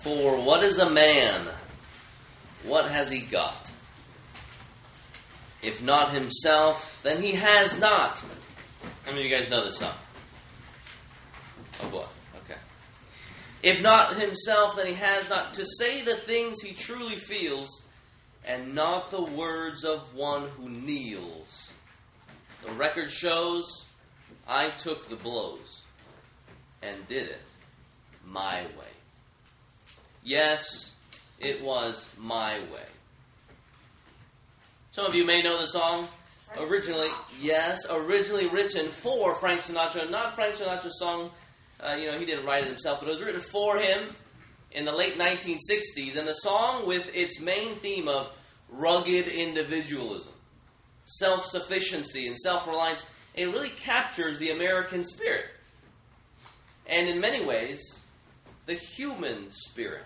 For what is a man? What has he got? If not himself, then he has not. How many of you guys know this song? Oh boy. Okay. If not himself, then he has not. To say the things he truly feels, and not the words of one who kneels. The record shows I took the blows and did it my way. Yes, it was my way. Some of you may know the song. Originally, yes, originally written for Frank Sinatra, not Frank Sinatra's song. Uh, you know, he didn't write it himself, but it was written for him in the late 1960s. And the song, with its main theme of rugged individualism, self sufficiency, and self reliance, it really captures the American spirit. And in many ways, the human spirit.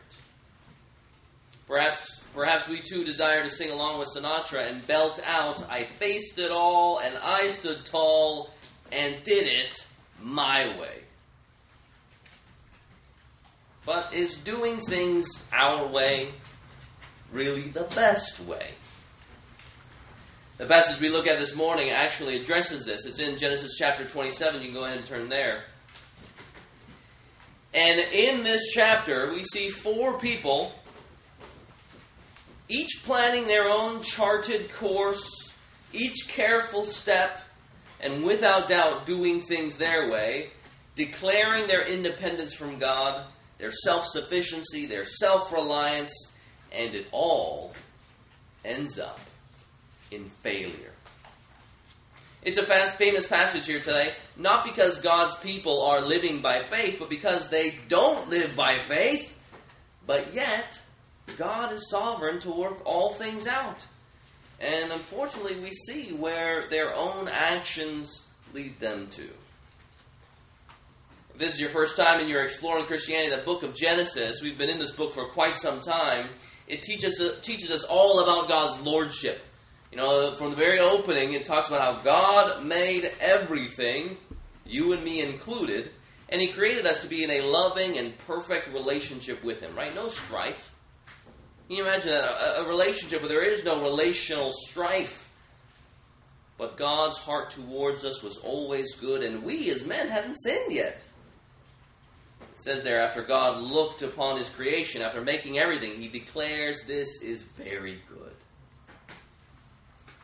Perhaps, perhaps we too desire to sing along with Sinatra and belt out, I faced it all and I stood tall and did it my way. But is doing things our way really the best way? The passage we look at this morning actually addresses this. It's in Genesis chapter 27. You can go ahead and turn there. And in this chapter, we see four people, each planning their own charted course, each careful step, and without doubt doing things their way, declaring their independence from God, their self sufficiency, their self reliance, and it all ends up in failure. It's a famous passage here today, not because God's people are living by faith, but because they don't live by faith, but yet God is sovereign to work all things out. And unfortunately, we see where their own actions lead them to. If this is your first time and you're exploring Christianity, the book of Genesis, we've been in this book for quite some time. It teaches, teaches us all about God's lordship you know, from the very opening, it talks about how God made everything, you and me included, and He created us to be in a loving and perfect relationship with Him, right? No strife. Can you imagine that? A, a relationship where there is no relational strife. But God's heart towards us was always good, and we as men hadn't sinned yet. It says there, after God looked upon His creation, after making everything, He declares this is very good.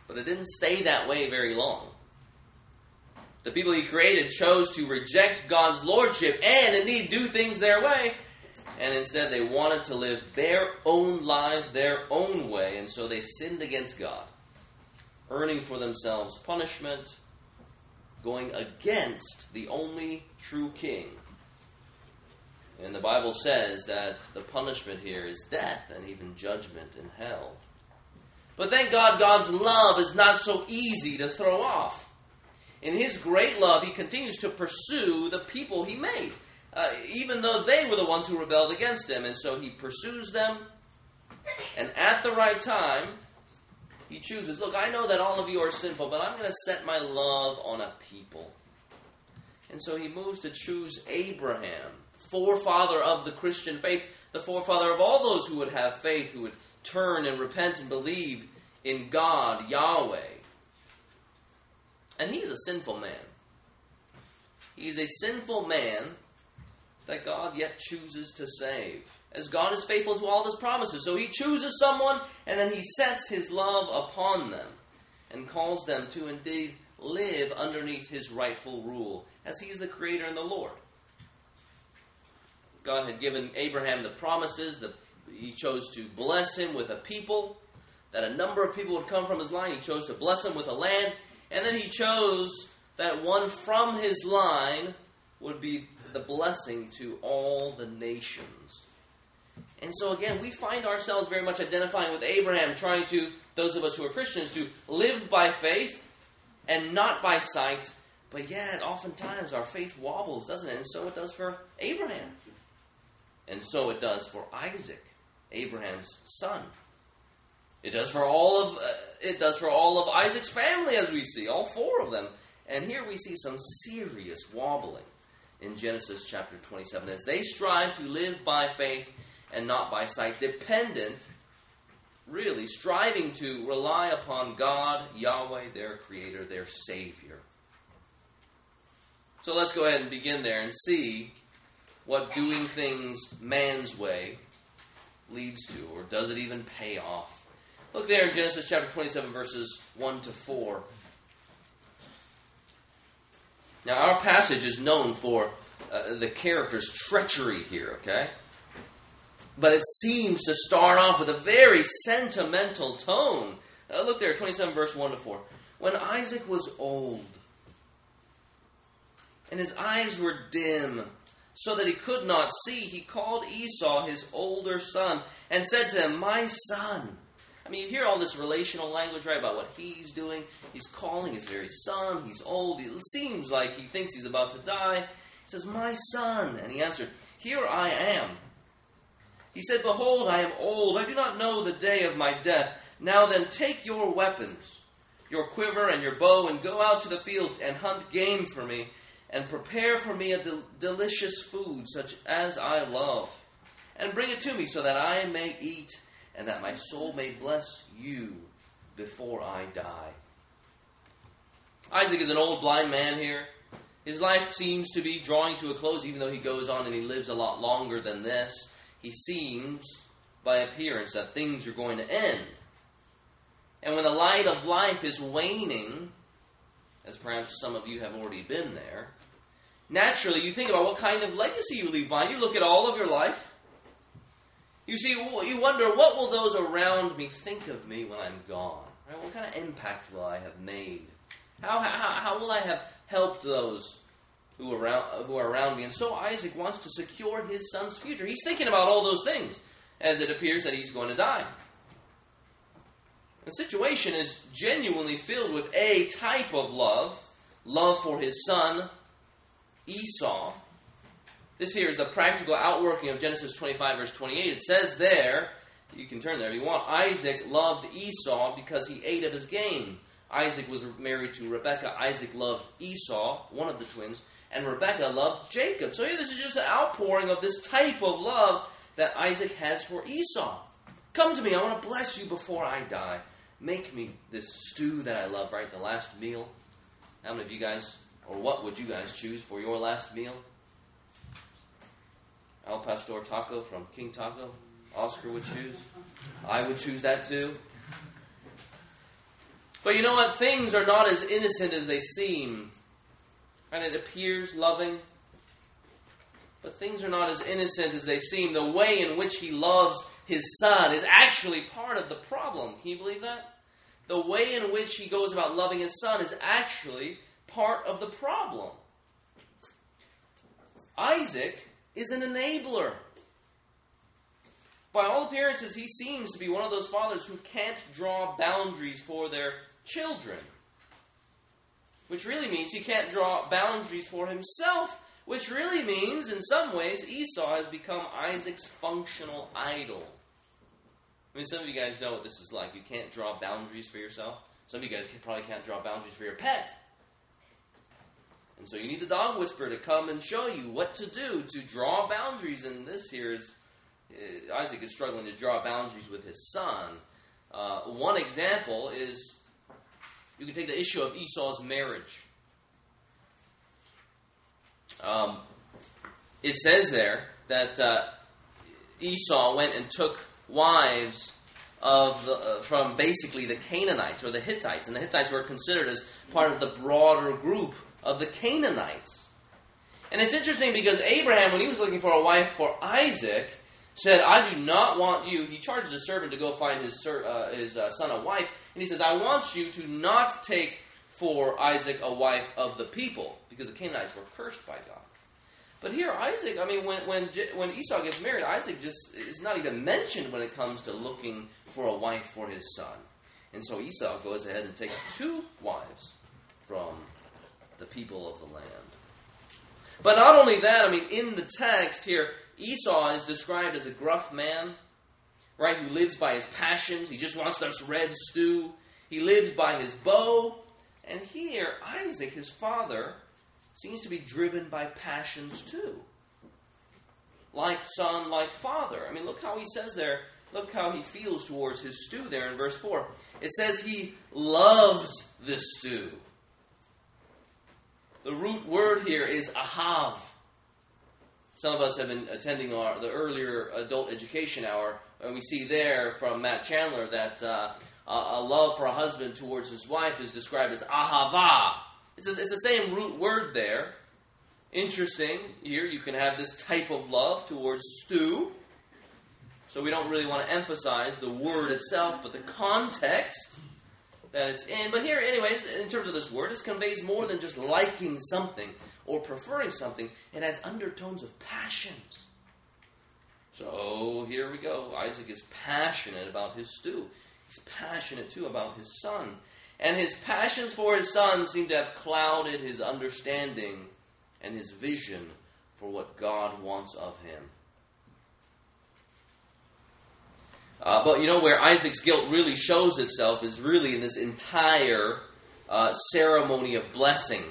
But it didn't stay that way very long. The people he created chose to reject God's lordship and indeed do things their way. And instead, they wanted to live their own lives their own way. And so they sinned against God, earning for themselves punishment, going against the only true king. And the Bible says that the punishment here is death and even judgment in hell. But thank God, God's love is not so easy to throw off. In His great love, He continues to pursue the people He made, uh, even though they were the ones who rebelled against Him. And so He pursues them, and at the right time, He chooses look, I know that all of you are sinful, but I'm going to set my love on a people. And so He moves to choose Abraham, forefather of the Christian faith, the forefather of all those who would have faith, who would turn and repent and believe in God, Yahweh. And he's a sinful man. He's a sinful man that God yet chooses to save. As God is faithful to all of his promises. So he chooses someone and then he sets his love upon them and calls them to indeed live underneath his rightful rule as he is the creator and the Lord. God had given Abraham the promises, the he chose to bless him with a people, that a number of people would come from his line. He chose to bless him with a land, and then he chose that one from his line would be the blessing to all the nations. And so again, we find ourselves very much identifying with Abraham, trying to, those of us who are Christians, to live by faith and not by sight. But yet, oftentimes our faith wobbles, doesn't it? And so it does for Abraham. And so it does for Isaac. Abraham's son. It does for all of uh, it does for all of Isaac's family, as we see, all four of them. And here we see some serious wobbling in Genesis chapter 27 as they strive to live by faith and not by sight, dependent, really, striving to rely upon God, Yahweh, their Creator, their Savior. So let's go ahead and begin there and see what doing things man's way leads to, or does it even pay off? Look there in Genesis chapter 27, verses 1 to 4. Now, our passage is known for uh, the character's treachery here, okay? But it seems to start off with a very sentimental tone. Uh, look there, 27 verse 1 to 4. When Isaac was old, and his eyes were dim, so that he could not see, he called Esau, his older son, and said to him, My son. I mean, you hear all this relational language, right, about what he's doing. He's calling his very son. He's old. It seems like he thinks he's about to die. He says, My son. And he answered, Here I am. He said, Behold, I am old. I do not know the day of my death. Now then, take your weapons, your quiver and your bow, and go out to the field and hunt game for me, and prepare for me a del- delicious food, such as I love. And bring it to me, so that I may eat and that my soul may bless you before I die. Isaac is an old blind man here. His life seems to be drawing to a close, even though he goes on and he lives a lot longer than this. He seems, by appearance, that things are going to end. And when the light of life is waning, as perhaps some of you have already been there, naturally you think about what kind of legacy you leave behind. You look at all of your life, you see, you wonder what will those around me think of me when I'm gone? Right? What kind of impact will I have made? How, how, how will I have helped those who around, who are around me? And so Isaac wants to secure his son's future. He's thinking about all those things as it appears that he's going to die. The situation is genuinely filled with a type of love love for his son, Esau, this here is the practical outworking of Genesis 25, verse 28. It says there, you can turn there if you want, Isaac loved Esau because he ate of his game. Isaac was married to Rebekah. Isaac loved Esau, one of the twins, and Rebekah loved Jacob. So here this is just an outpouring of this type of love that Isaac has for Esau. Come to me, I want to bless you before I die. Make me this stew that I love, right? The last meal. How many of you guys, or what would you guys choose for your last meal? Al Pastor taco from King Taco. Oscar would choose. I would choose that too. But you know what? Things are not as innocent as they seem. And it appears loving. But things are not as innocent as they seem. The way in which he loves his son is actually part of the problem. Can you believe that? The way in which he goes about loving his son is actually part of the problem. Isaac is an enabler. By all appearances, he seems to be one of those fathers who can't draw boundaries for their children. Which really means he can't draw boundaries for himself, which really means, in some ways, Esau has become Isaac's functional idol. I mean, some of you guys know what this is like. You can't draw boundaries for yourself. Some of you guys probably can't draw boundaries for your pet. And so you need the dog whisperer to come and show you what to do to draw boundaries. And this here is uh, Isaac is struggling to draw boundaries with his son. Uh, one example is you can take the issue of Esau's marriage. Um, it says there that uh, Esau went and took wives of the, uh, from basically the Canaanites or the Hittites, and the Hittites were considered as part of the broader group of the Canaanites. And it's interesting because Abraham, when he was looking for a wife for Isaac, said, I do not want you. He charges a servant to go find his, uh, his uh, son a wife. And he says, I want you to not take for Isaac a wife of the people, because the Canaanites were cursed by God. But here, Isaac, I mean, when, when, when Esau gets married, Isaac just is not even mentioned when it comes to looking for a wife for his son. And so Esau goes ahead and takes two wives from the people of the land. But not only that, I mean, in the text here, Esau is described as a gruff man, right, who lives by his passions. He just wants this red stew. He lives by his bow. And here, Isaac, his father, seems to be driven by passions too. like son, like father. I mean, look how he says there, look how he feels towards his stew there in verse 4. It says he loves the stew. The root word here is ahav. Some of us have been attending our the earlier adult education hour, and we see there from Matt Chandler that uh, a love for a husband towards his wife is described as ahava. It's, a, it's the same root word there. Interesting. Here you can have this type of love towards stew. So we don't really want to emphasize the word itself, but the context that it's in. But here, anyways, in terms of this word, this conveys more than just liking something or preferring something. It has undertones of passions. So here we go. Isaac is passionate about his stew. He's passionate too about his son. And his passions for his son seem to have clouded his understanding and his vision for what God wants of him. Uh, but you know where Isaac's guilt really shows itself is really in this entire uh, ceremony of blessing.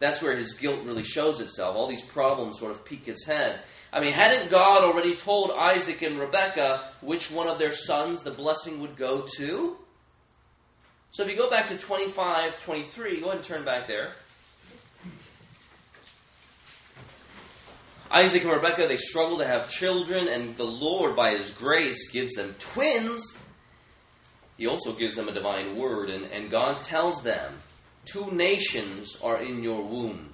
That's where his guilt really shows itself. All these problems sort of peek its head. I mean, hadn't God already told Isaac and Rebekah which one of their sons the blessing would go to? So if you go back to 25, 23, go ahead and turn back there. Isaac and Rebekah, they struggle to have children, and the Lord, by His grace, gives them twins. He also gives them a divine word, and, and God tells them, Two nations are in your womb,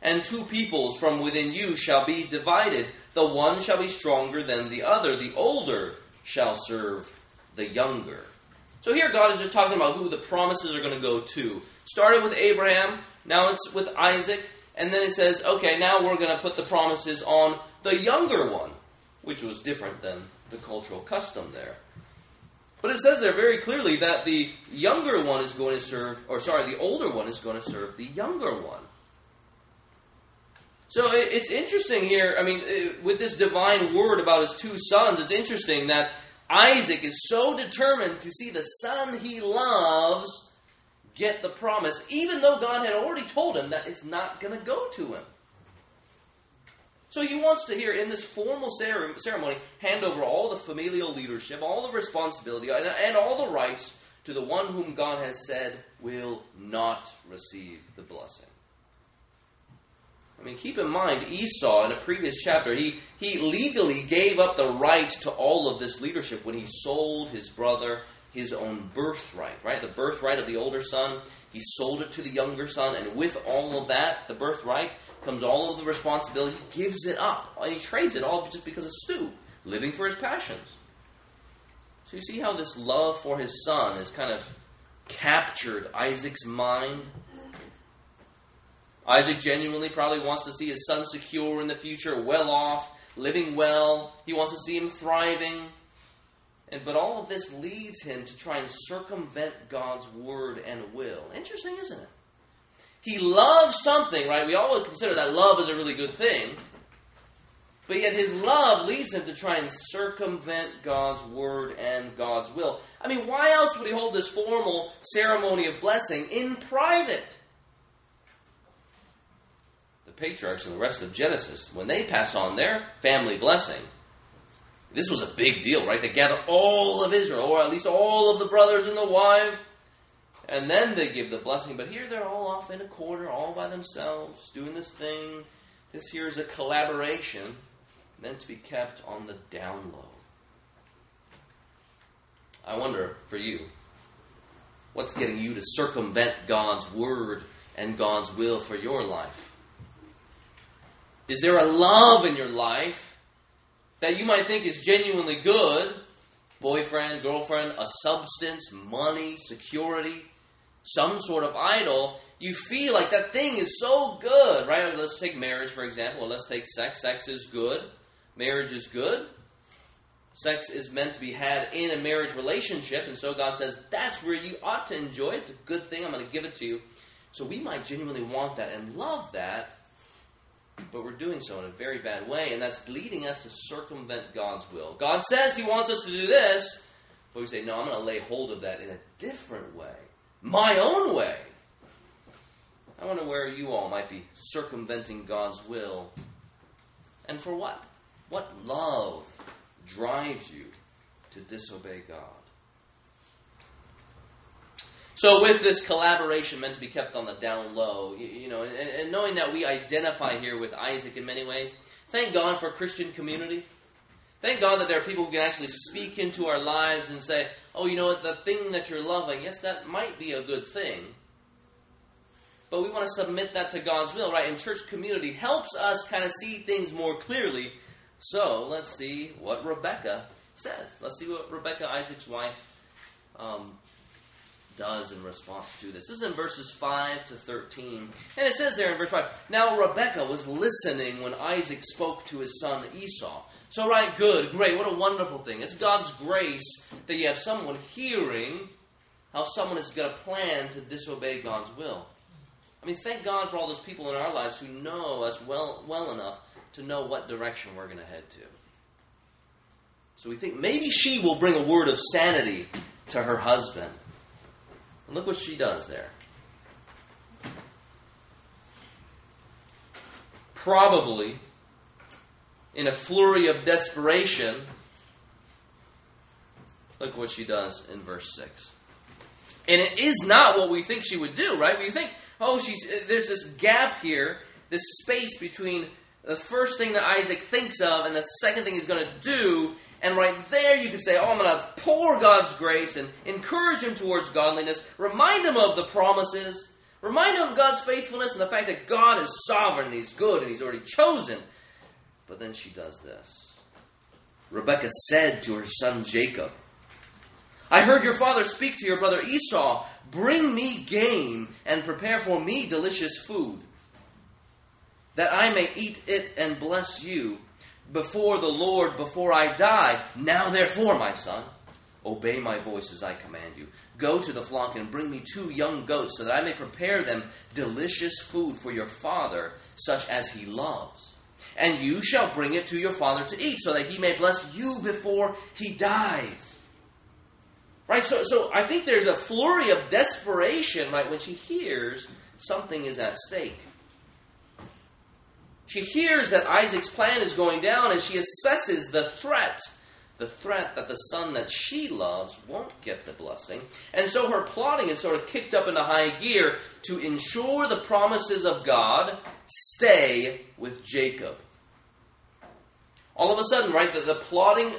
and two peoples from within you shall be divided. The one shall be stronger than the other, the older shall serve the younger. So here God is just talking about who the promises are going to go to. Started with Abraham, now it's with Isaac, and then it says, okay, now we're going to put the promises on the younger one, which was different than the cultural custom there. But it says there very clearly that the younger one is going to serve, or sorry, the older one is going to serve the younger one. So it's interesting here. I mean, uh, with this divine word about his two sons, it's interesting that Isaac is so determined to see the son he loves get the promise, even though God had already told him that it's not going to go to him. So he wants to hear in this formal ceremony hand over all the familial leadership, all the responsibility, and, all the rights to the one whom God has said will not receive the blessing. I mean, keep in mind, Esau, in a previous chapter, he, he legally gave up the right to all of this leadership when he sold his brother his own birthright, right? The birthright of the older son, he sold it to the younger son, and with all of that, the birthright, comes all of the responsibility. He gives it up, and he trades it all just because of stew, living for his passions. So you see how this love for his son has kind of captured Isaac's mind. Isaac genuinely probably wants to see his son secure in the future, well off, living well. He wants to see him thriving. And, but all of this leads him to try and circumvent God's word and will. Interesting, isn't it? He loves something, right? We all would consider that love is a really good thing. But yet his love leads him to try and circumvent God's word and God's will. I mean, why else would he hold this formal ceremony of blessing in private? The patriarchs and the rest of Genesis, when they pass on their family blessing, this was a big deal, right? They gather all of Israel, or at least all of the brothers and the wife, and then they give the blessing. But here they're all off in a corner, all by themselves, doing this thing. This here is a collaboration meant to be kept on the down low. I wonder for you, what's getting you to circumvent God's word and God's will for your life? Is there a love in your life that you might think is genuinely good boyfriend, girlfriend, a substance, money, security, some sort of idol, you feel like that thing is so good, right? Let's take marriage, for example, let's take sex. Sex is good, marriage is good. Sex is meant to be had in a marriage relationship, and so God says that's where you ought to enjoy it. It's a good thing. I'm going to give it to you. So we might genuinely want that and love that, but we're doing so in a very bad way, and that's leading us to circumvent God's will. God says He wants us to do this, but we say, no, I'm going to lay hold of that in a different way, my own way. I wonder where you all might be circumventing God's will And for what? What love drives you to disobey God? So, with this collaboration meant to be kept on the down low, you, you know, and, and, knowing that we identify here with Isaac in many ways, thank God for Christian community. Thank God that there are people who can actually speak into our lives and say, oh, you know what, the thing that you're loving, yes, that might be a good thing. But we want to submit that to God's will, right? And church community helps us kind of see things more clearly. So let's see what Rebecca says. Let's see what Rebecca, Isaac's wife, um, does in response to this. This is in verses 5 to 13. And it says there in verse 5 Now Rebekah was listening when Isaac spoke to his son Esau. So, right, good, great, what a wonderful thing. It's God's grace that you have someone hearing how someone is going to plan to disobey God's will. I mean, thank God for all those people in our lives who know us well, well enough to know what direction we're going to head to. So we think maybe she will bring a word of sanity to her husband. And look what she does there. Probably, in a flurry of desperation, look what she does in verse 6. And it is not what we think she would do, right? We think, oh, she's there's this gap here, this space between the first thing that Isaac thinks of and the second thing he's going to do, and right there, you can say, Oh, I'm going to pour God's grace and encourage him towards godliness, remind him of the promises, remind him of God's faithfulness and the fact that God is sovereign and he's good and he's already chosen. But then she does this. Rebekah said to her son Jacob, I heard your father speak to your brother Esau, Bring me game and prepare for me delicious food, that I may eat it and bless you before the Lord before I die. Now, therefore, my son, obey my voice as I command you. Go to the flock and bring me two young goats, so that I may prepare them delicious food for your father, such as he loves. And you shall bring it to your father to eat, so that he may bless you before he dies. Right? So, so I think there's a flurry of desperation, right, when she hears something is at stake. She hears that Isaac's plan is going down and she assesses the threat. The threat that the son that she loves won't get the blessing. And so her plotting is sort of kicked up into high gear to ensure the promises of God stay with Jacob. All of a sudden, right, the, the plotting uh,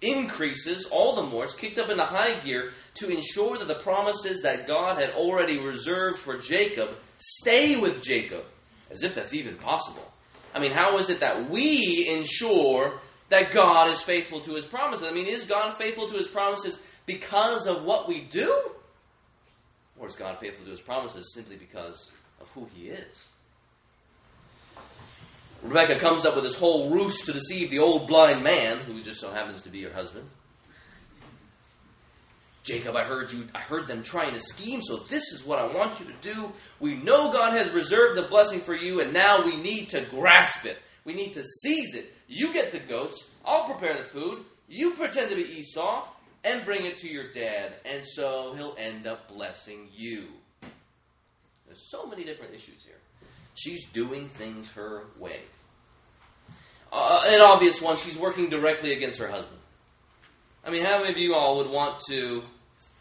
increases all the more. It's kicked up into high gear to ensure that the promises that God had already reserved for Jacob stay with Jacob. As if that's even possible. I mean, how is it that we ensure that God is faithful to his promises? I mean, is God faithful to his promises because of what we do? Or is God faithful to his promises simply because of who he is? Rebecca comes up with this whole ruse to deceive the old blind man, who just so happens to be her husband. Jacob, I heard you I heard them trying to scheme, so this is what I want you to do. We know God has reserved the blessing for you, and now we need to grasp it. We need to seize it. You get the goats, I'll prepare the food, you pretend to be Esau, and bring it to your dad, and so he'll end up blessing you. There's so many different issues here. She's doing things her way. Uh, an obvious one, she's working directly against her husband. I mean, how many of you all would want to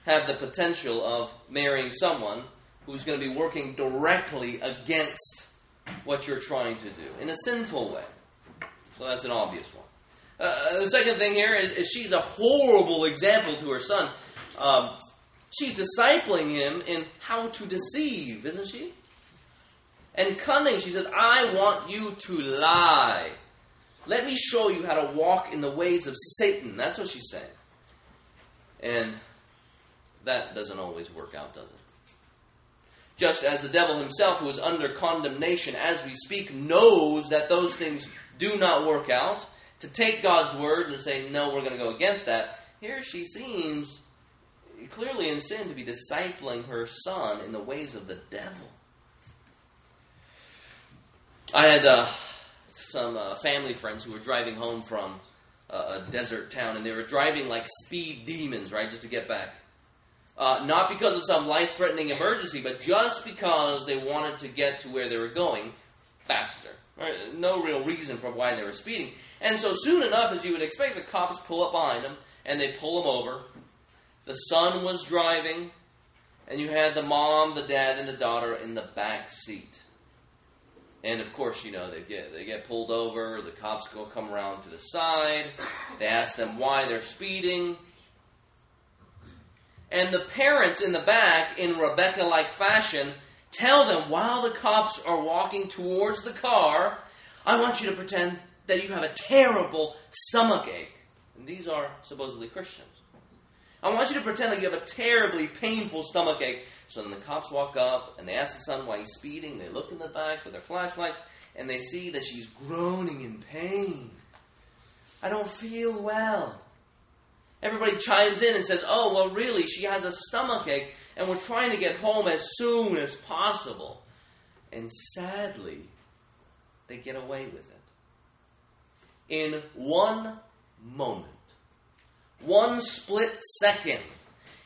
have the potential of marrying someone who's going to be working directly against what you're trying to do in a sinful way? So that's an obvious one. Uh, the second thing here is, is, she's a horrible example to her son. Um, she's discipling him in how to deceive, isn't she? And cunning, she says, I want you to lie. Let me show you how to walk in the ways of Satan. That's what she's saying. And that doesn't always work out, does it? Just as the devil himself, who is under condemnation as we speak, knows that those things do not work out, to take God's word and say, no, we're going to go against that, here she seems clearly in sin to be discipling her son in the ways of the devil. I had uh, some uh, family friends who were driving home from uh, a desert town, and they were driving like speed demons, right, just to get back. Uh, not because of some life threatening emergency, but just because they wanted to get to where they were going faster. Right? No real reason for why they were speeding. And so soon enough, as you would expect, the cops pull up behind them and they pull them over. The son was driving, and you had the mom, the dad, and the daughter in the back seat. And of course, you know they get they get pulled over. The cops go come around to the side. They ask them why they're speeding. And the parents in the back, in Rebecca-like fashion, tell them while the cops are walking towards the car, "I want you to pretend that you have a terrible stomach ache." And these are supposedly Christians. I want you to pretend like you have a terribly painful stomach ache. So then the cops walk up and they ask the son why he's speeding. They look in the back with their flashlights and they see that she's groaning in pain. I don't feel well. Everybody chimes in and says, Oh, well, really, she has a stomach ache and we're trying to get home as soon as possible. And sadly, they get away with it. In one moment, one split second,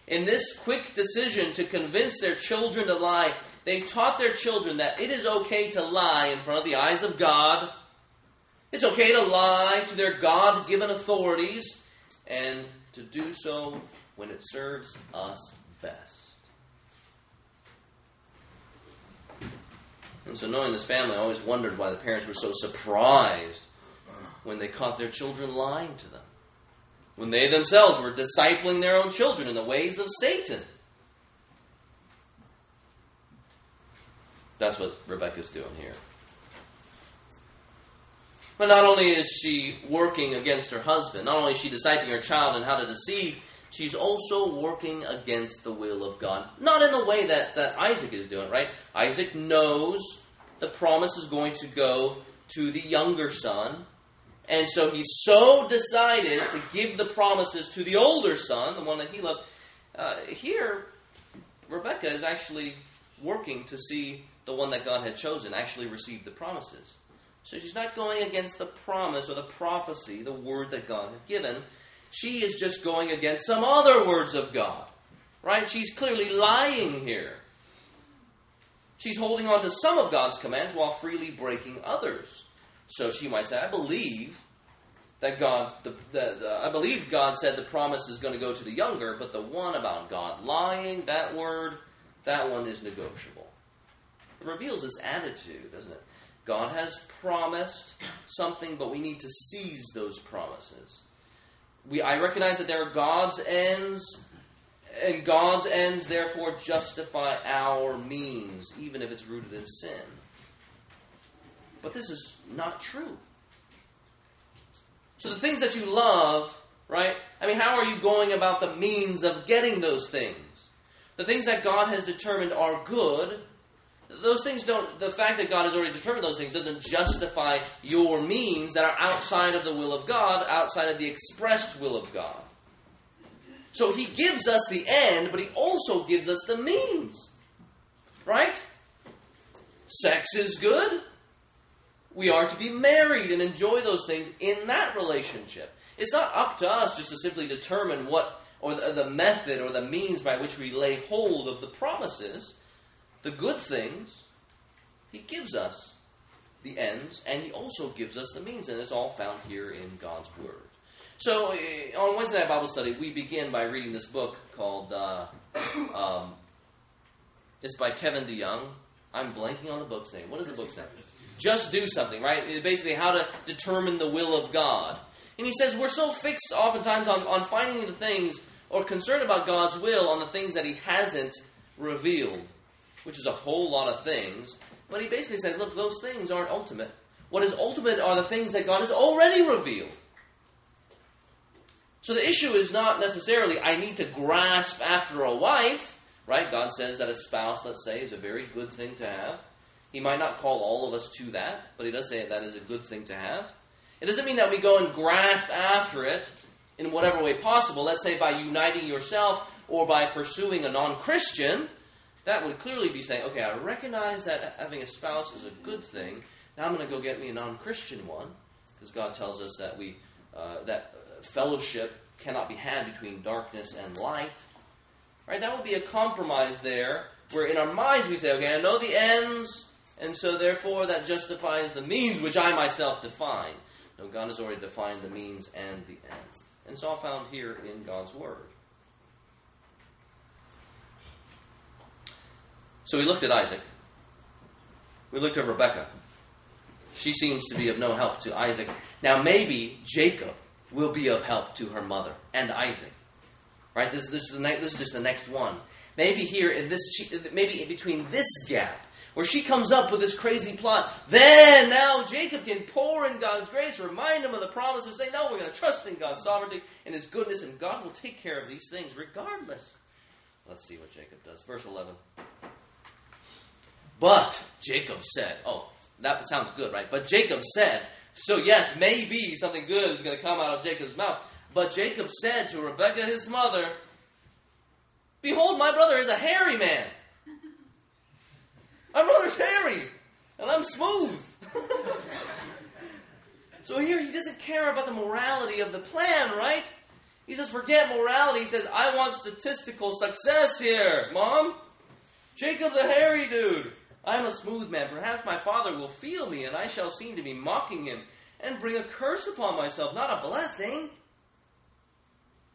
in this quick decision to convince their children to lie, they taught their children that it is okay to lie in front of the eyes of God. It's okay to lie to their God given authorities and to do so when it serves us best. And so, knowing this family, I always wondered why the parents were so surprised when they caught their children lying to them when they themselves were discipling their own children in the ways of Satan. That's what Rebecca's doing here. But not only is she working against her husband, not only is she discipling her child in how to deceive, she's also working against the will of God. Not in the way that, that Isaac is doing, right? Isaac knows the promise is going to go to the younger son, and so he's so decided to give the promises to the older son, the one that he loves. Uh, here, Rebecca is actually working to see the one that God had chosen actually receive the promises. So she's not going against the promise or the prophecy, the word that God had given. She is just going against some other words of God. Right? She's clearly lying here. She's holding on to some of God's commands while freely breaking others. So she might say, I believe that God, the, the, the, I believe God said the promise is going to go to the younger, but the one about God lying, that word, that one is negotiable. It reveals this attitude, doesn't it? God has promised something, but we need to seize those promises. We, I recognize that there are God's ends, and God's ends therefore justify our means, even if it's rooted in sin. But this is not true. So the things that you love, right? I mean, how are you going about the means of getting those things? The things that God has determined are good, those things don't, the fact that God has already determined those things doesn't justify your means that are outside of the will of God, outside of the expressed will of God. So he gives us the end, but he also gives us the means. Right? Sex is good we are to be married and enjoy those things in that relationship. It's not up to us just to simply determine what, or the, the method or the means by which we lay hold of the promises, the good things. He gives us the ends, and He also gives us the means, and it's all found here in God's Word. So, uh, on Wednesday night Bible study, we begin by reading this book called. Uh, um, it's by Kevin DeYoung. I'm blanking on the book's name. What is the book's name? just do something, right? It's basically how to determine the will of God. And he says we're so fixed oftentimes on, on finding the things or concerned about God's will on the things that he hasn't revealed, which is a whole lot of things. But he basically says, look, those things aren't ultimate. What is ultimate are the things that God has already revealed. So the issue is not necessarily I need to grasp after a wife, right? God says that a spouse, let's say, is a very good thing to have. He might not call all of us to that, but he does say that is a good thing to have. It doesn't mean that we go and grasp after it in whatever way possible. Let's say by uniting yourself or by pursuing a non Christian. That would clearly be saying, okay, I recognize that having a spouse is a good thing. Now I'm going to go get me a non Christian one, because God tells us that we uh, that fellowship cannot be had between darkness and light. Right? That would be a compromise there, where in our minds we say, okay, I know the ends, And so, therefore, that justifies the means which I myself define. No, God has already defined the means and the end. And it's all found here in God's Word. So we looked at Isaac. We looked at Rebecca. She seems to be of no help to Isaac. Now, maybe Jacob will be of help to her mother and Isaac. Right? This, this, is, the this is just the next one. Maybe here in this, maybe in between this gap where she comes up with this crazy plot. Then now Jacob can pour in God's grace, remind him of the promises, say, No, we're going to trust in God's sovereignty and his goodness, and God will take care of these things regardless. Let's see what Jacob does. Verse 11. But Jacob said, Oh, that sounds good, right? But Jacob said, So yes, maybe something good is going to come out of Jacob's mouth. But Jacob said to Rebekah, his mother, Behold, my brother is a hairy man. My brother's hairy, and I'm smooth. so here he doesn't care about the morality of the plan, right? He says, forget morality. He says, I want statistical success here, Mom. Jacob's a hairy dude. I'm a smooth man. Perhaps my father will feel me, and I shall seem to be mocking him and bring a curse upon myself, not a blessing.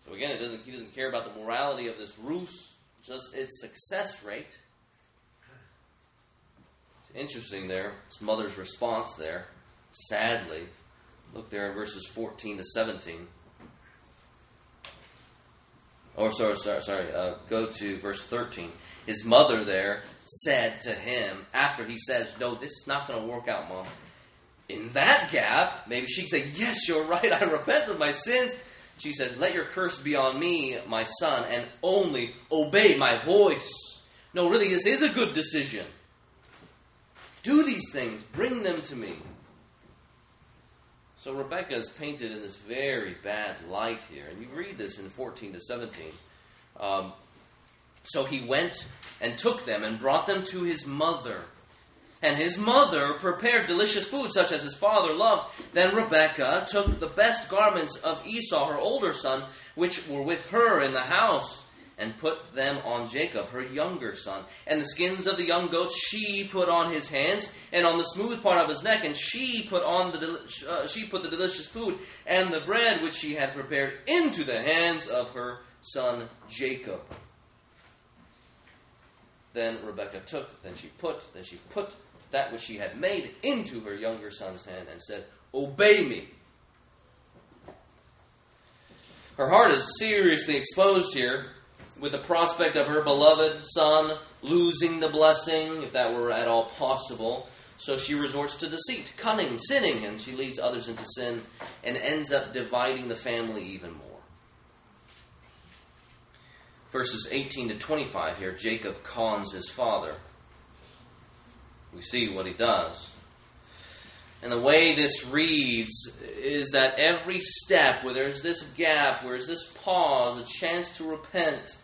So again, doesn't, he doesn't care about the morality of this ruse, just its success rate It's interesting there. His mother's response there. Sadly, look there in verses 14 to 17. Or, sorry, sorry, sorry uh, go to verse 13. His mother there said to him, after he says, No, this is not going to work out, Mom. In that gap, maybe she can say, Yes, you're right. I repent of my sins. She says, Let your curse be on me, my son, and only obey my voice. No, really, this is a good decision. Do these things, bring them to me. So Rebecca is painted in this very bad light here. And you read this in 14 to 17. Um, so he went and took them and brought them to his mother. And his mother prepared delicious food such as his father loved. Then Rebekah took the best garments of Esau, her older son, which were with her in the house and put them on Jacob, her younger son. And the skins of the young goats she put on his hands, and on the smooth part of his neck, and she put on the uh, she put the delicious food and the bread which she had prepared into the hands of her son Jacob. Then Rebekah took, then she put, then she put that which she had made into her younger son's hand, and said, "Obey me." Her heart is seriously exposed here with the prospect of her beloved son losing the blessing, if that were at all possible. So she resorts to deceit, cunning, sinning, and she leads others into sin and ends up dividing the family even more. Verses 18 to 25 here Jacob cons his father. We see what he does. And the way this reads is that every step where there's this gap, where there's this pause, a chance to repent,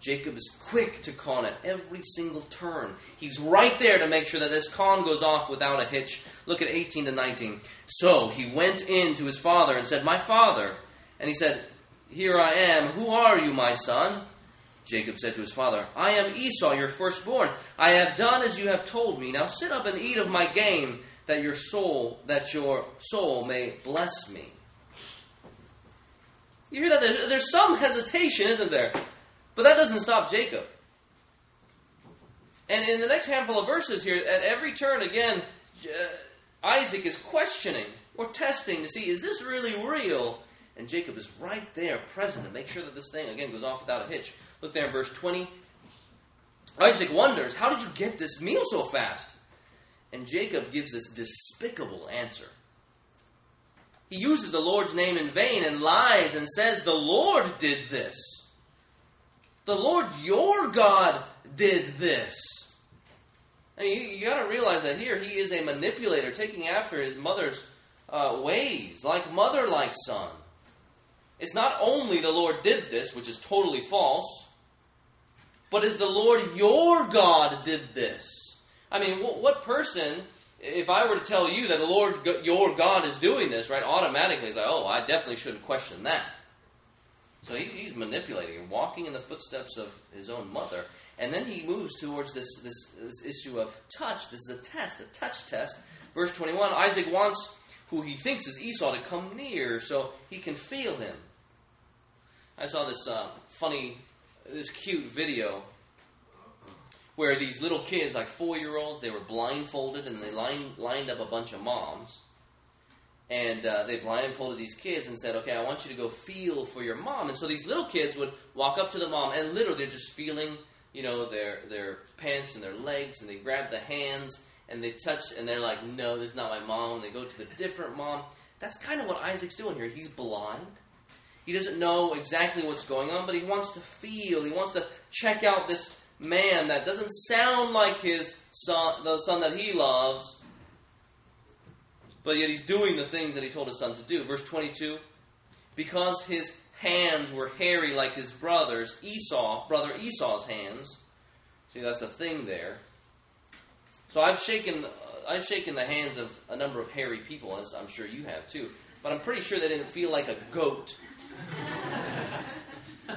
Jacob is quick to con at every single turn. He's right there to make sure that this con goes off without a hitch. Look at 18 to 19. So he went in to his father and said, My father. And he said, Here I am. Who are you, my son? Jacob said to his father, I am Esau, your firstborn. I have done as you have told me. Now sit up and eat of my game, that your soul, that your soul may bless me. You hear that? There's, there's some hesitation, isn't there? But that doesn't stop Jacob. And in the next handful of verses here, at every turn, again, uh, Isaac is questioning or testing to see, is this really real? And Jacob is right there, present, to make sure that this thing, again, goes off without a hitch. Look there in verse 20. Isaac wonders, How did you get this meal so fast? And Jacob gives this despicable answer. He uses the Lord's name in vain and lies and says, The Lord did this. The Lord your God did this. I mean, you, you got to realize that here he is a manipulator, taking after his mother's uh, ways, like mother, like son. It's not only the Lord did this, which is totally false, but is the Lord your God did this. I mean, what, person, if I were to tell you that the Lord your God is doing this, right, automatically is like, oh, I definitely shouldn't question that. So he, he's manipulating walking in the footsteps of his own mother. And then he moves towards this, this, this issue of touch. This is a test, a touch test. Verse 21 Isaac wants who he thinks is Esau to come near so he can feel him. I saw this uh, funny, this cute video where these little kids, like four year olds, they were blindfolded and they lined, lined up a bunch of moms. And uh, they blindfolded these kids and said, Okay, I want you to go feel for your mom. And so these little kids would walk up to the mom and literally they're just feeling, you know, their, their pants and their legs and they grab the hands and they touch and they're like, No, this is not my mom. And they go to the different mom. That's kind of what Isaac's doing here. He's blind. He doesn't know exactly what's going on, but he wants to feel. He wants to check out this man that doesn't sound like his son, the son that he loves, but yet he's doing the things that he told his son to do. Verse 22 Because his hands were hairy like his brother's, Esau, brother Esau's hands. See, that's the thing there. So I've shaken, I've shaken the hands of a number of hairy people, as I'm sure you have too. But I'm pretty sure they didn't feel like a goat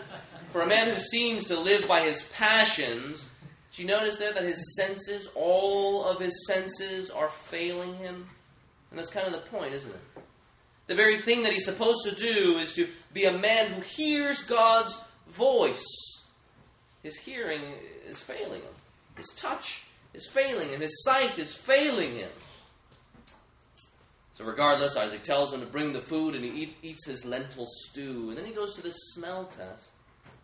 for a man who seems to live by his passions, do you notice there that his senses, all of his senses, are failing him? And that's kind of the point, isn't it? The very thing that he's supposed to do is to be a man who hears God's voice. His hearing is failing him. His touch is failing him. His sight is failing him. So, regardless, Isaac tells him to bring the food and he eat, eats his lentil stew. And then he goes to the smell test.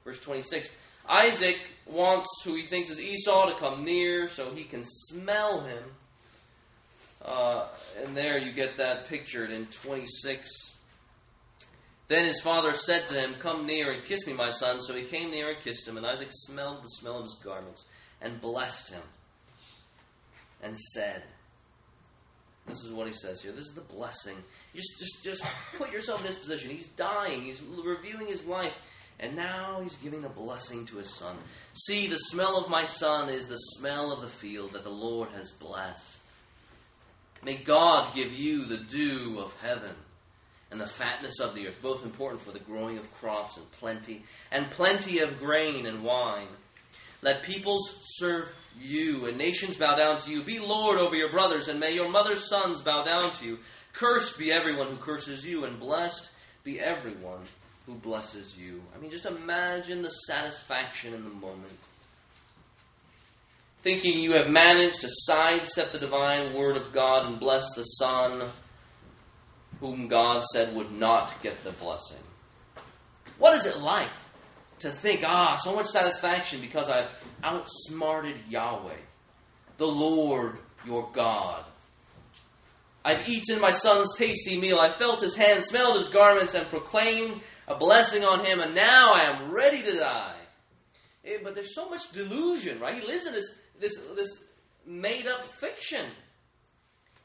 Verse 26 Isaac wants who he thinks is Esau to come near so he can smell him. Uh, and there you get that pictured in 26. Then his father said to him, Come near and kiss me, my son. So he came near and kissed him, and Isaac smelled the smell of his garments and blessed him and said, this is what he says here. This is the blessing. just, just, just put yourself in his position. He's dying. He's reviewing his life. And now he's giving a blessing to his son. See, the smell of my son is the smell of the field that the Lord has blessed. May God give you the dew of heaven and the fatness of the earth, both important for the growing of crops and plenty, and plenty of grain and wine. Let peoples serve you, and nations bow down to you. Be Lord over your brothers, and may your mother's sons bow down to you. Cursed be everyone who curses you, and blessed be everyone who blesses you. I mean, just imagine the satisfaction in the moment. Thinking you have managed to sidestep the divine word of God and bless the Son, whom God said would not get the blessing. What is it like to think, ah, so much satisfaction because I've outsmarted Yahweh, the Lord your God. I've eaten my son's tasty meal. I felt his hand, smelled his garments, and proclaimed a blessing on him, and now I am ready to die. Eh, but there's so much delusion, right? He lives in this, this, this made up fiction.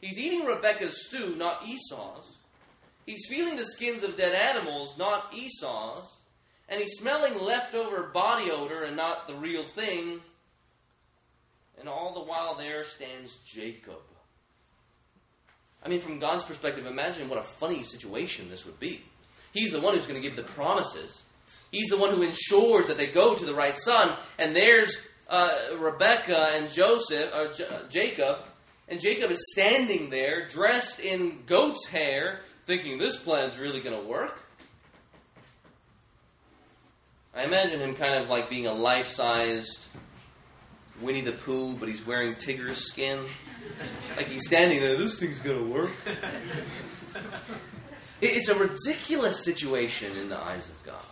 He's eating Rebecca's stew, not Esau's. He's feeling the skins of dead animals, not Esau's and he's smelling leftover body odor and not the real thing. And all the while there stands Jacob. I mean, from God's perspective, imagine what a funny situation this would be. He's the one who's going to give the promises. He's the one who ensures that they go to the right son. And there's uh, Rebecca and Joseph, or J- uh, Jacob, and Jacob is standing there dressed in goat's hair, thinking this plan's really going to work. I imagine him kind of like being a life sized Winnie the Pooh, but he's wearing Tigger's skin. Like he's standing there, this thing's gonna work. It's a ridiculous situation in the eyes of God.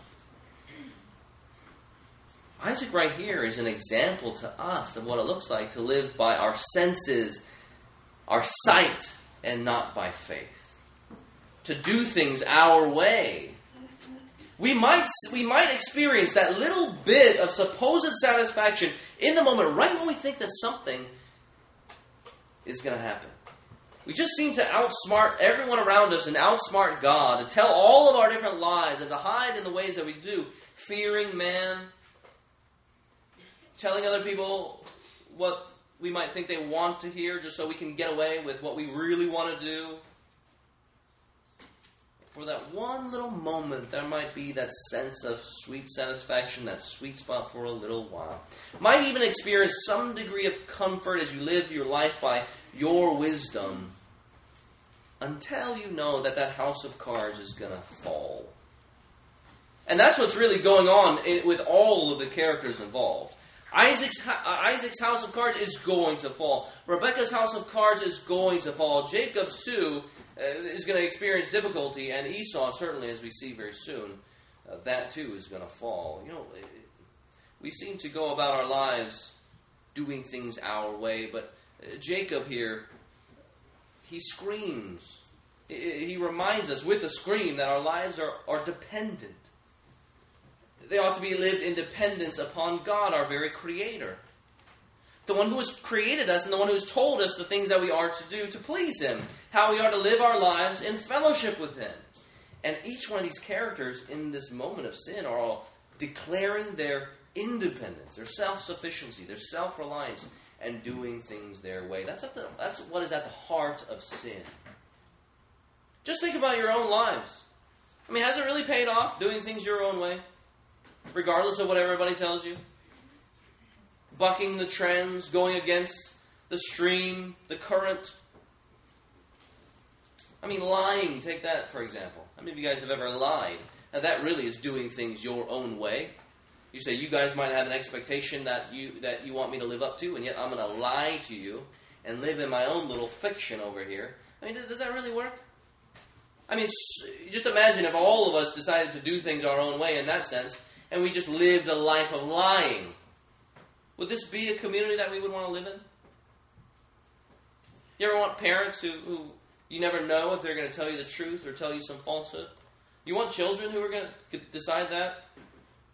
Isaac, right here, is an example to us of what it looks like to live by our senses, our sight, and not by faith. To do things our way we might, we might experience that little bit of supposed satisfaction in the moment, right when we think that something is going to happen. We just seem to outsmart everyone around us and outsmart God, to tell all of our different lies and to hide in the ways that we do, fearing man, telling other people what we might think they want to hear just so we can get away with what we really want to do. For that one little moment, there might be that sense of sweet satisfaction, that sweet spot for a little while. Might even experience some degree of comfort as you live your life by your wisdom until you know that that house of cards is going to fall. And that's what's really going on with all of the characters involved. Isaac's, uh, Isaac's house of cards is going to fall. Rebecca's house of cards is going to fall. Jacob's, too, is going to experience difficulty. And Esau, certainly, as we see very soon, uh, that, too, is going to fall. You know, we seem to go about our lives doing things our way, but uh, Jacob here, he screams. He reminds us with a scream that our lives are, are dependent they ought to be lived in dependence upon God, our very Creator. The one who has created us and the one who has told us the things that we are to do to please Him, how we are to live our lives in fellowship with Him. And each one of these characters in this moment of sin are all declaring their independence, their self sufficiency, their self reliance, and doing things their way. That's, the, that's what is at the heart of sin. Just think about your own lives. I mean, has it really paid off doing things your own way? regardless of what everybody tells you. Bucking the trends, going against the stream, the current. I mean, lying, take that for example. How many of you guys have ever lied? Now, that really is doing things your own way. You say, you guys might have an expectation that you, that you want me to live up to, and yet I'm going to lie to you and live in my own little fiction over here. I mean, does that really work? I mean, just imagine if all of us decided to do things our own way in that sense and we just lived a life of lying, would this be a community that we would want to live in? You ever want parents who, who you never know if they're going to tell you the truth or tell you some falsehood? You want children who are going to decide that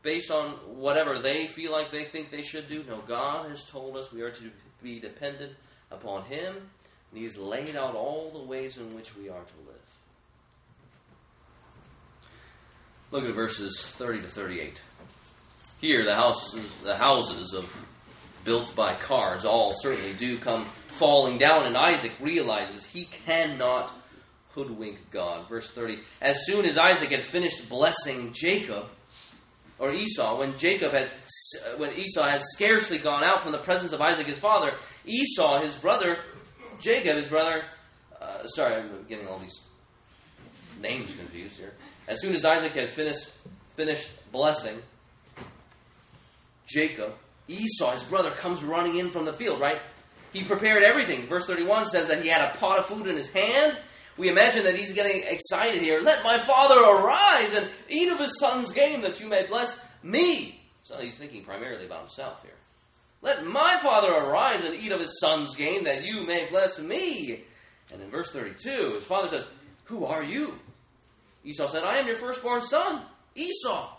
based on whatever they feel like they think they should do? No, God has told us we are to be dependent upon Him, and He's laid out all the ways in which we are to live. Look at verses 30 to 38. Here, the houses, the houses of built by cars all certainly do come falling down, and Isaac realizes he cannot hoodwink God. Verse 30. As soon as Isaac had finished blessing Jacob, or Esau, when Jacob had, when Esau had scarcely gone out from the presence of Isaac his father, Esau, his brother, Jacob, his brother, uh, sorry, I'm getting all these names confused here. As soon as Isaac had finished, finished blessing Jacob, Esau, his brother, comes running in from the field, right? He prepared everything. Verse 31 says that he had a pot of food in his hand. We imagine that he's getting excited here. Let my father arise and eat of his son's game that you may bless me. So he's thinking primarily about himself here. Let my father arise and eat of his son's game that you may bless me. And in verse 32, his father says, Who are you? Esau said, I am your firstborn son, Esau.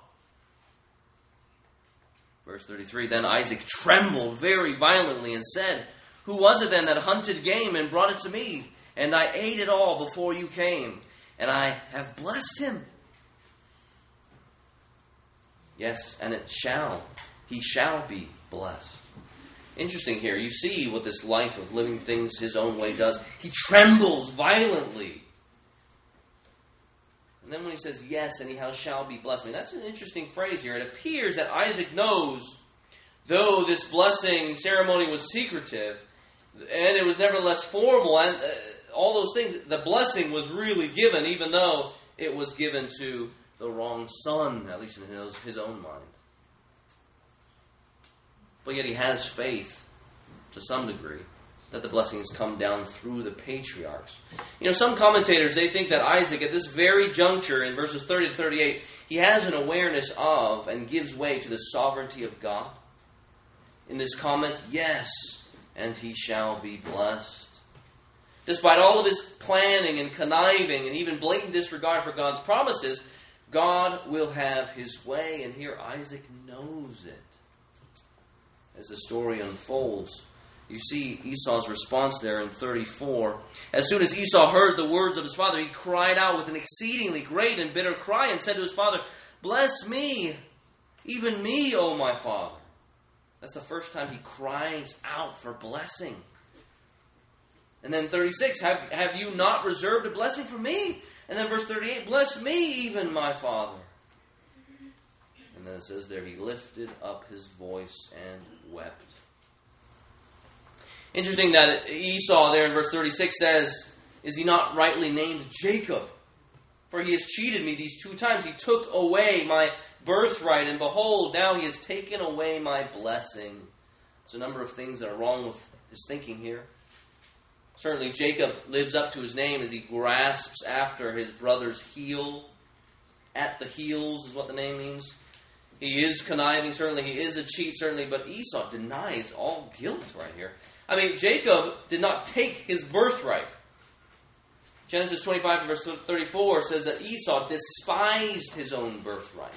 Verse 33 Then Isaac trembled very violently and said, Who was it then that hunted game and brought it to me? And I ate it all before you came, and I have blessed him. Yes, and it shall, he shall be blessed. Interesting here. You see what this life of living things his own way does. He trembles violently. And then when he says, Yes, anyhow shall be blessed. I mean, that's an interesting phrase here. It appears that Isaac knows, though this blessing ceremony was secretive, and it was nevertheless formal, and uh, all those things, the blessing was really given, even though it was given to the wrong son, at least in his, his own mind. But yet he has faith to some degree that the blessings come down through the patriarchs. You know, some commentators they think that Isaac at this very juncture in verses 30 to 38, he has an awareness of and gives way to the sovereignty of God. In this comment, yes, and he shall be blessed. Despite all of his planning and conniving and even blatant disregard for God's promises, God will have his way, and here Isaac knows it. As the story unfolds, you see Esau's response there in 34. As soon as Esau heard the words of his father, he cried out with an exceedingly great and bitter cry and said to his father, Bless me, even me, O my father. That's the first time he cries out for blessing. And then 36, have, have you not reserved a blessing for me? And then verse 38 Bless me, even my father. And then it says there, He lifted up his voice and wept. Interesting that Esau, there in verse 36, says, Is he not rightly named Jacob? For he has cheated me these two times. He took away my birthright, and behold, now he has taken away my blessing. There's a number of things that are wrong with his thinking here. Certainly, Jacob lives up to his name as he grasps after his brother's heel. At the heels is what the name means. He is conniving, certainly. He is a cheat, certainly. But Esau denies all guilt right here. I mean, Jacob did not take his birthright. Genesis 25, verse 34 says that Esau despised his own birthright.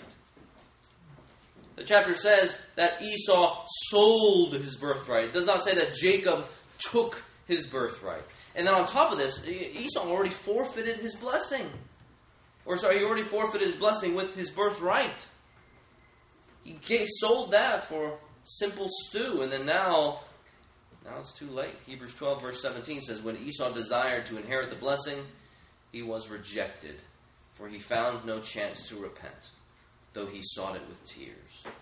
The chapter says that Esau sold his birthright. It does not say that Jacob took his birthright. And then on top of this, Esau already forfeited his blessing. Or sorry, he already forfeited his blessing with his birthright. He sold that for simple stew, and then now now it's too late. Hebrews 12, verse 17 says, When Esau desired to inherit the blessing, he was rejected, for he found no chance to repent, though he sought it with tears.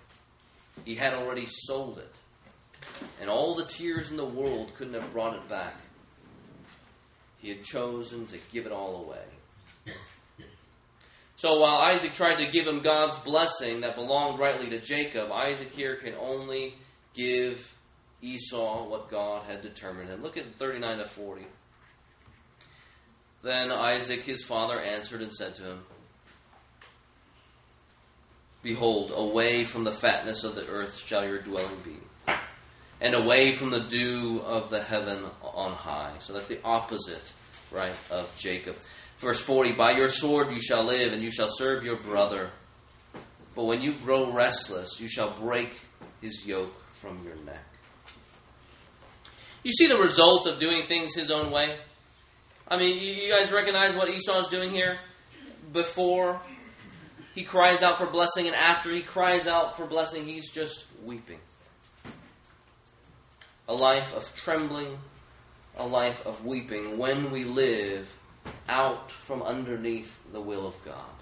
He had already sold it, and all the tears in the world couldn't have brought it back. He had chosen to give it all away. So while Isaac tried to give him God's blessing that belonged rightly to Jacob, Isaac here can only give Esau what God had determined him. Look at 39 to 40. Then Isaac his father answered and said to him, Behold, away from the fatness of the earth shall your dwelling be, and away from the dew of the heaven on high. So that's the opposite, right, of Jacob. Verse 40 By your sword you shall live, and you shall serve your brother. But when you grow restless, you shall break his yoke from your neck. You see the result of doing things his own way? I mean, you guys recognize what Esau is doing here? Before he cries out for blessing, and after he cries out for blessing, he's just weeping. A life of trembling, a life of weeping when we live out from underneath the will of God.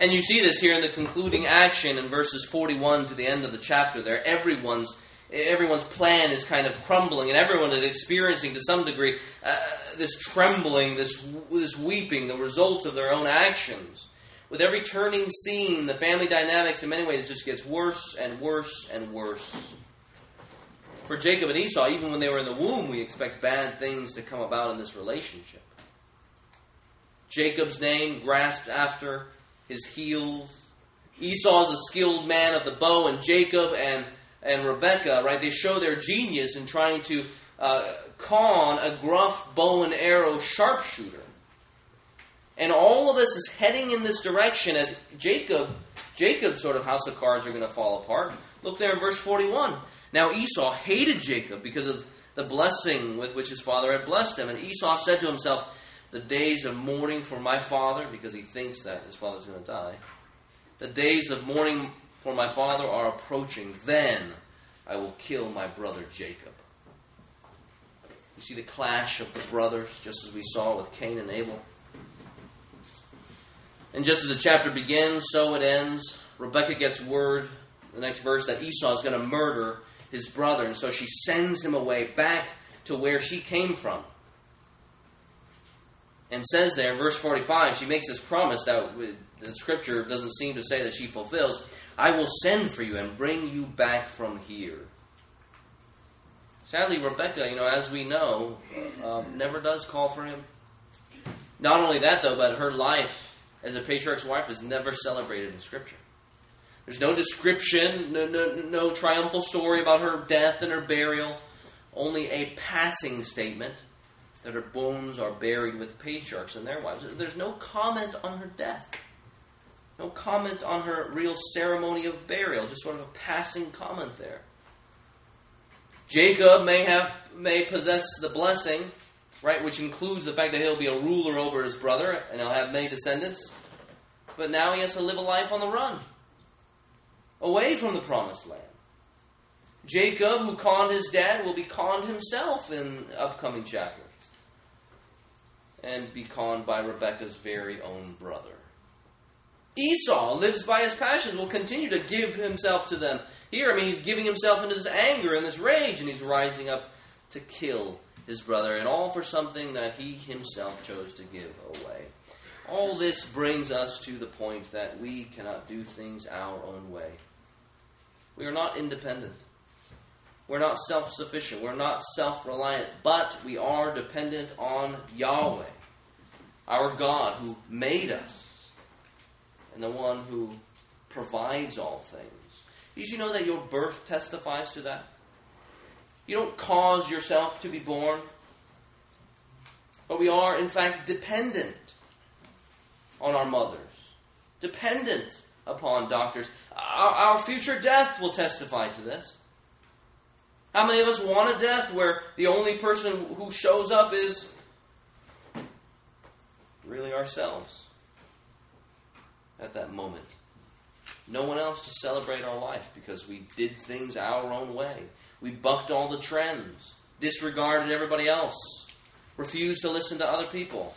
And you see this here in the concluding action in verses 41 to the end of the chapter there. Everyone's everyone's plan is kind of crumbling, and everyone is experiencing to some degree uh, this trembling, this this weeping, the result of their own actions. With every turning scene, the family dynamics in many ways just gets worse and worse and worse. For Jacob and Esau, even when they were in the womb, we expect bad things to come about in this relationship. Jacob's name grasped after his heels. Esau is a skilled man of the bow, and Jacob and and Rebecca, right, they show their genius in trying to uh, con a gruff bow and arrow sharpshooter. And all of this is heading in this direction as Jacob, Jacob's sort of house of cards are going to fall apart. Look there in verse 41. Now Esau hated Jacob because of the blessing with which his father had blessed him. And Esau said to himself, The days of mourning for my father, because he thinks that his father's going to die, the days of mourning for my father are approaching. Then I will kill my brother Jacob. You see the clash of the brothers, just as we saw with Cain and Abel. And just as the chapter begins, so it ends. Rebecca gets word, the next verse, that Esau is going to murder his brother. And so she sends him away back to where she came from. And says there verse 45, she makes this promise that the scripture doesn't seem to say that she fulfills. I will send for you and bring you back from here. Sadly, Rebecca, you know, as we know, um, never does call for him. Not only that, though, but her life as a patriarch's wife is never celebrated in Scripture. There's no description, no, no, no triumphal story about her death and her burial, only a passing statement that her bones are buried with patriarchs and their wives. There's no comment on her death. No comment on her real ceremony of burial, just sort of a passing comment there. Jacob may have may possess the blessing, right, which includes the fact that he'll be a ruler over his brother and he'll have many descendants. But now he has to live a life on the run, away from the promised land. Jacob, who conned his dad, will be conned himself in upcoming chapters. and be conned by Rebekah's very own brother. Esau lives by his passions, will continue to give himself to them. Here, I mean, he's giving himself into this anger and this rage, and he's rising up to kill his brother, and all for something that he himself chose to give away. All this brings us to the point that we cannot do things our own way. We are not independent. We're not self sufficient. We're not self reliant, but we are dependent on Yahweh, our God who made us and the one who provides all things. Did you know that your birth testifies to that? You don't cause yourself to be born, but we are, in fact, dependent on our mothers, dependent upon doctors. Our, our future death will testify to this. How many of us want a death where the only person who shows up is really ourselves at that moment? No one else to celebrate our life because we did things our own way. We bucked all the trends, disregarded everybody else, refused to listen to other people.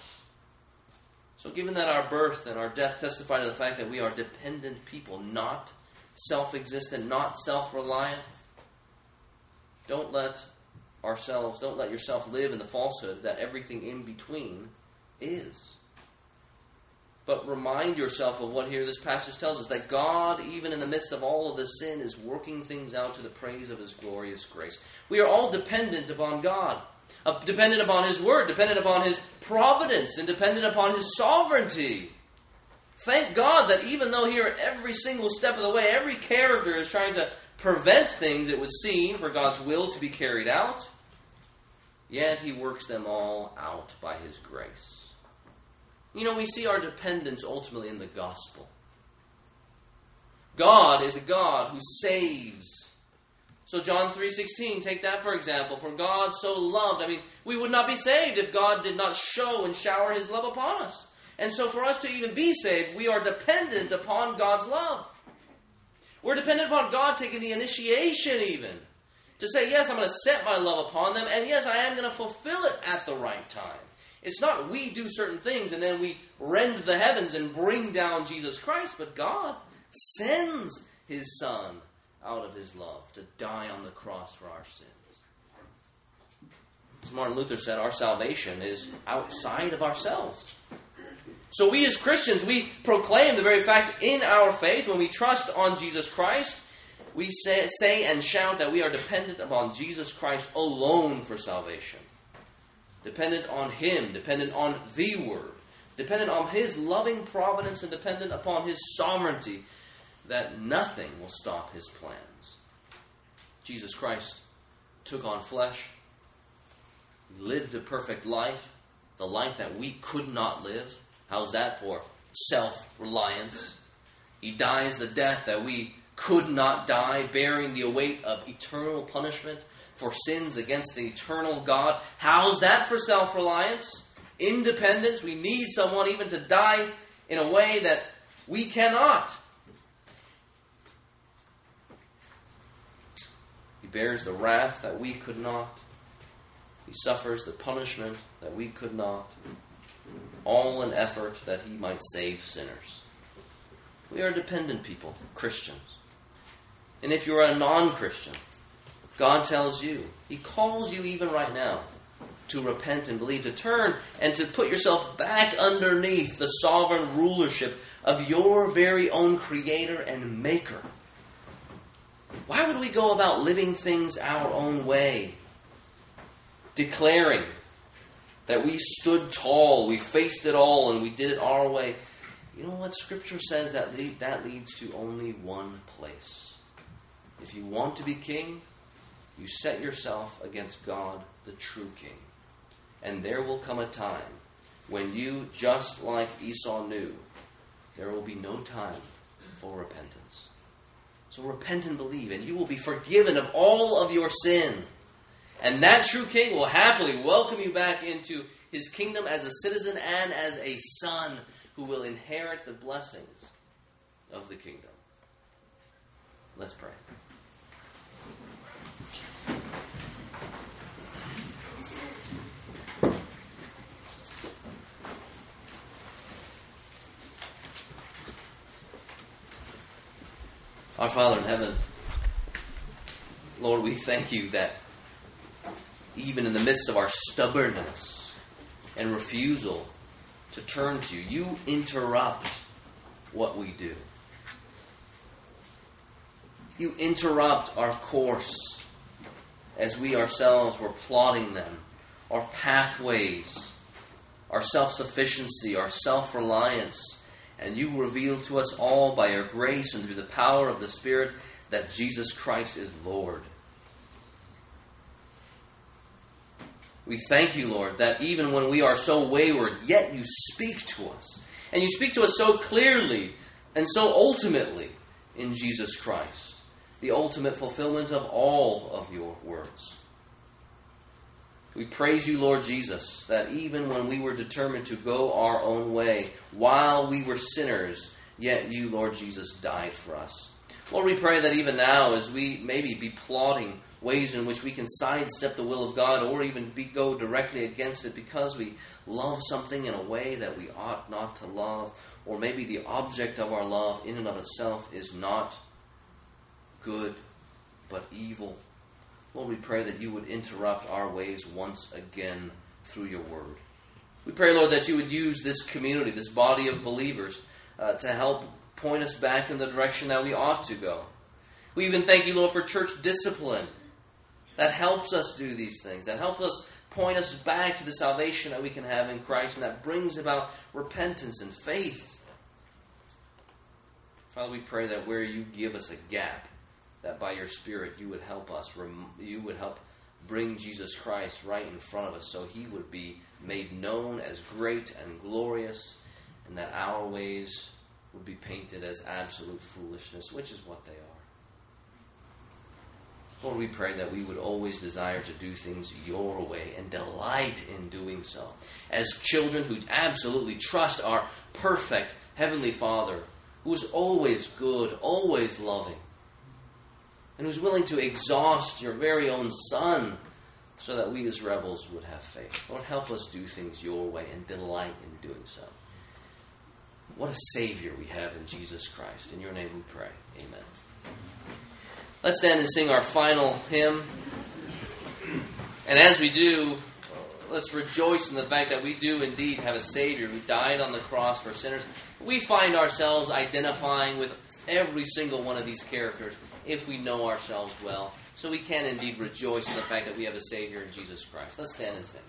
So, given that our birth and our death testify to the fact that we are dependent people, not self existent, not self reliant, don't let ourselves, don't let yourself live in the falsehood that everything in between is. But remind yourself of what here this passage tells us that God, even in the midst of all of this sin, is working things out to the praise of His glorious grace. We are all dependent upon God, uh, dependent upon His Word, dependent upon His providence, and dependent upon His sovereignty. Thank God that even though here, every single step of the way, every character is trying to prevent things, it would seem, for God's will to be carried out, yet He works them all out by His grace. You know, we see our dependence ultimately in the gospel. God is a God who saves. So John 3:16, take that for example. For God so loved, I mean, we would not be saved if God did not show and shower his love upon us. And so for us to even be saved, we are dependent upon God's love. We're dependent upon God taking the initiation, even to say, Yes, I'm going to set my love upon them, and yes, I am going to fulfill it at the right time. It's not we do certain things and then we rend the heavens and bring down Jesus Christ, but God sends His Son out of His love to die on the cross for our sins. As Martin Luther said, our salvation is outside of ourselves. So we as Christians, we proclaim the very fact in our faith, when we trust on Jesus Christ, we say, say and shout that we are dependent upon Jesus Christ alone for salvation. Dependent on Him, dependent on the Word, dependent on His loving providence, and dependent upon His sovereignty, that nothing will stop His plans. Jesus Christ took on flesh, lived a perfect life, the life that we could not live How's that for self reliance? He dies the death that we could not die, bearing the weight of eternal punishment for sins against the eternal God. How's that for self reliance? Independence. We need someone even to die in a way that we cannot. He bears the wrath that we could not. He suffers the punishment that we could not all in effort that he might save sinners. We are dependent people, Christians. And if you're a non Christian, God tells you, He calls you even right now to repent and believe, to turn and to put yourself back underneath the sovereign rulership of your very own Creator and Maker. Why would we go about living things our own way? Declaring that we stood tall, we faced it all, and we did it our way. You know what? Scripture says that that leads to only one place. If you want to be king, you set yourself against God, the true king. And there will come a time when you, just like Esau knew, there will be no time for repentance. So repent and believe, and you will be forgiven of all of your sin. And that true king will happily welcome you back into his kingdom as a citizen and as a son who will inherit the blessings of the kingdom. Let's pray. Our Father in heaven, Lord, we thank you that even in the midst of our stubbornness and refusal to turn to you, you interrupt what we do. You interrupt our course as we ourselves were plotting them, our pathways, our self sufficiency, our self reliance and you reveal to us all by your grace and through the power of the Spirit that Jesus Christ is Lord. We thank you, Lord, that even when we are so wayward, yet you speak to us. And you speak to us so clearly and so ultimately in Jesus Christ, the ultimate fulfillment of all of your words. We praise you, Lord Jesus, that even when we were determined to go our own way, while we were sinners, yet you, Lord Jesus, died for us. Lord, we pray that even now, as we maybe be plotting ways in which we can sidestep the will of God or even be, go directly against it because we love something in a way that we ought not to love, or maybe the object of our love in and of itself is not good but evil Lord, we pray that you would interrupt our ways once again through your word. We pray, Lord, that you would use this community, this body of believers, uh, to help point us back in the direction that we ought to go. We even thank you, Lord, for church discipline that helps us do these things, that helps us point us back to the salvation that we can have in Christ, and that brings about repentance and faith. Father, we pray that where you give us a gap, that by your Spirit you would help us, you would help bring Jesus Christ right in front of us so he would be made known as great and glorious, and that our ways would be painted as absolute foolishness, which is what they are. Lord, we pray that we would always desire to do things your way and delight in doing so. As children who absolutely trust our perfect Heavenly Father, who is always good, always loving, and who's willing to exhaust your very own son so that we as rebels would have faith. Lord, help us do things your way and delight in doing so. What a Savior we have in Jesus Christ. In your name we pray. Amen. Let's stand and sing our final hymn. And as we do, let's rejoice in the fact that we do indeed have a Savior who died on the cross for sinners. We find ourselves identifying with every single one of these characters if we know ourselves well. So we can indeed rejoice in the fact that we have a Savior in Jesus Christ. Let's stand and sing.